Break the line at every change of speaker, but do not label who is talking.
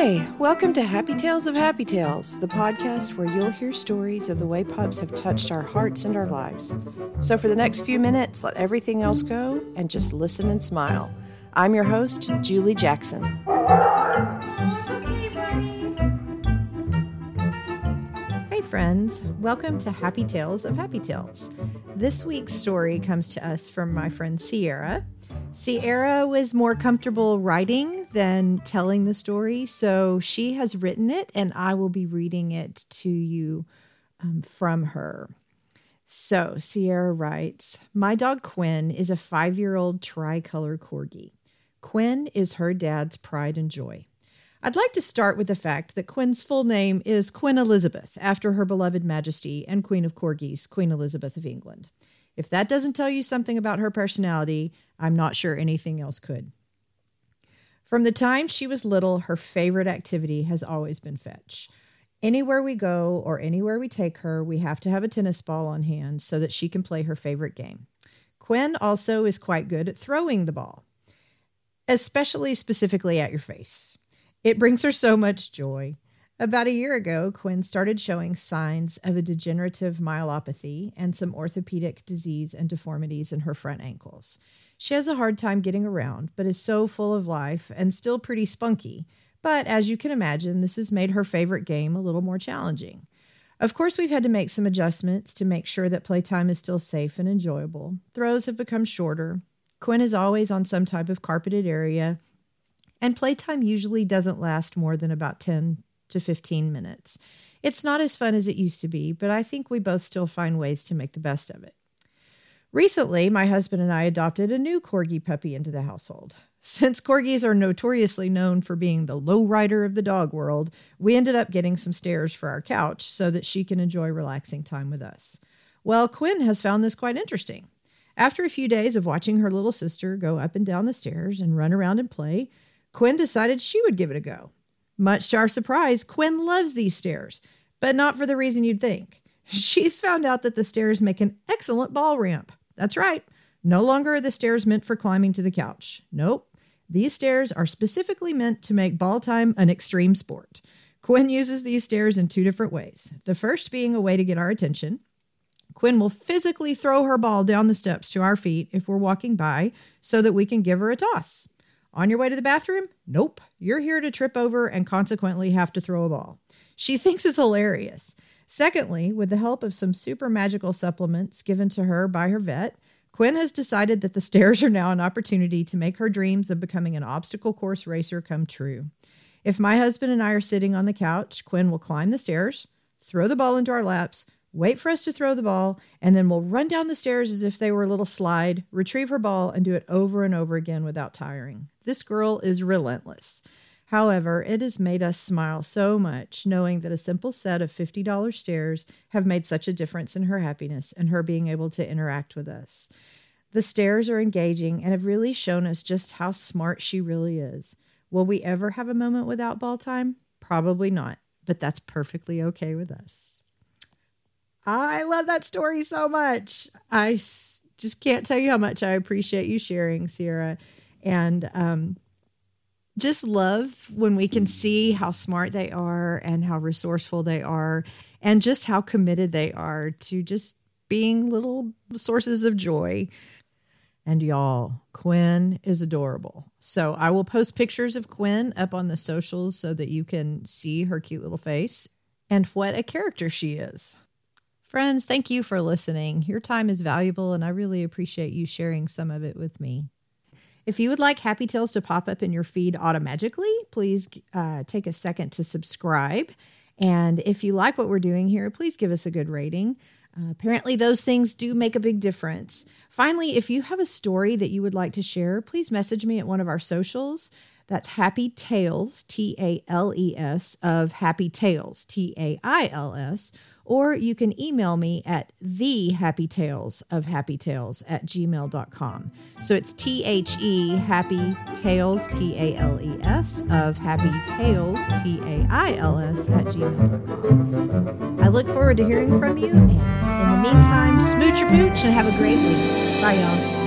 Hey, welcome to Happy Tales of Happy Tails, the podcast where you'll hear stories of the way pubs have touched our hearts and our lives. So, for the next few minutes, let everything else go and just listen and smile. I'm your host, Julie Jackson. Hey, friends, welcome to Happy Tales of Happy Tails. This week's story comes to us from my friend Sierra. Sierra was more comfortable writing than telling the story, so she has written it, and I will be reading it to you um, from her. So, Sierra writes My dog Quinn is a five year old tricolor corgi. Quinn is her dad's pride and joy. I'd like to start with the fact that Quinn's full name is Queen Elizabeth, after her beloved Majesty and Queen of Corgis, Queen Elizabeth of England. If that doesn't tell you something about her personality, I'm not sure anything else could. From the time she was little, her favorite activity has always been fetch. Anywhere we go or anywhere we take her, we have to have a tennis ball on hand so that she can play her favorite game. Quinn also is quite good at throwing the ball, especially specifically at your face. It brings her so much joy. About a year ago, Quinn started showing signs of a degenerative myelopathy and some orthopedic disease and deformities in her front ankles. She has a hard time getting around, but is so full of life and still pretty spunky. But as you can imagine, this has made her favorite game a little more challenging. Of course, we've had to make some adjustments to make sure that playtime is still safe and enjoyable. Throws have become shorter. Quinn is always on some type of carpeted area, and playtime usually doesn't last more than about 10 to 15 minutes. It's not as fun as it used to be, but I think we both still find ways to make the best of it. Recently, my husband and I adopted a new corgi puppy into the household. Since corgis are notoriously known for being the low rider of the dog world, we ended up getting some stairs for our couch so that she can enjoy relaxing time with us. Well, Quinn has found this quite interesting. After a few days of watching her little sister go up and down the stairs and run around and play, Quinn decided she would give it a go. Much to our surprise, Quinn loves these stairs, but not for the reason you'd think. She's found out that the stairs make an excellent ball ramp. That's right. No longer are the stairs meant for climbing to the couch. Nope. These stairs are specifically meant to make ball time an extreme sport. Quinn uses these stairs in two different ways. The first being a way to get our attention. Quinn will physically throw her ball down the steps to our feet if we're walking by so that we can give her a toss. On your way to the bathroom? Nope. You're here to trip over and consequently have to throw a ball. She thinks it's hilarious. Secondly, with the help of some super magical supplements given to her by her vet, Quinn has decided that the stairs are now an opportunity to make her dreams of becoming an obstacle course racer come true. If my husband and I are sitting on the couch, Quinn will climb the stairs, throw the ball into our laps, wait for us to throw the ball, and then we'll run down the stairs as if they were a little slide, retrieve her ball, and do it over and over again without tiring. This girl is relentless. However, it has made us smile so much knowing that a simple set of $50 stairs have made such a difference in her happiness and her being able to interact with us. The stairs are engaging and have really shown us just how smart she really is. Will we ever have a moment without ball time? Probably not, but that's perfectly okay with us. I love that story so much. I just can't tell you how much I appreciate you sharing, Sierra. And um, just love when we can see how smart they are and how resourceful they are and just how committed they are to just being little sources of joy. And y'all, Quinn is adorable. So I will post pictures of Quinn up on the socials so that you can see her cute little face and what a character she is. Friends, thank you for listening. Your time is valuable, and I really appreciate you sharing some of it with me. If you would like Happy Tales to pop up in your feed automatically, please uh, take a second to subscribe. And if you like what we're doing here, please give us a good rating. Uh, apparently, those things do make a big difference. Finally, if you have a story that you would like to share, please message me at one of our socials. That's Happy Tales, T A L E S, of Happy Tails, T A I L S or you can email me at the happy tales of happy tails at gmail.com. So it's T H E happy tales, T A L E S, of happy tails, T A I L S, at gmail.com. I look forward to hearing from you. And in the meantime, smooch your pooch and have a great week. Bye, y'all.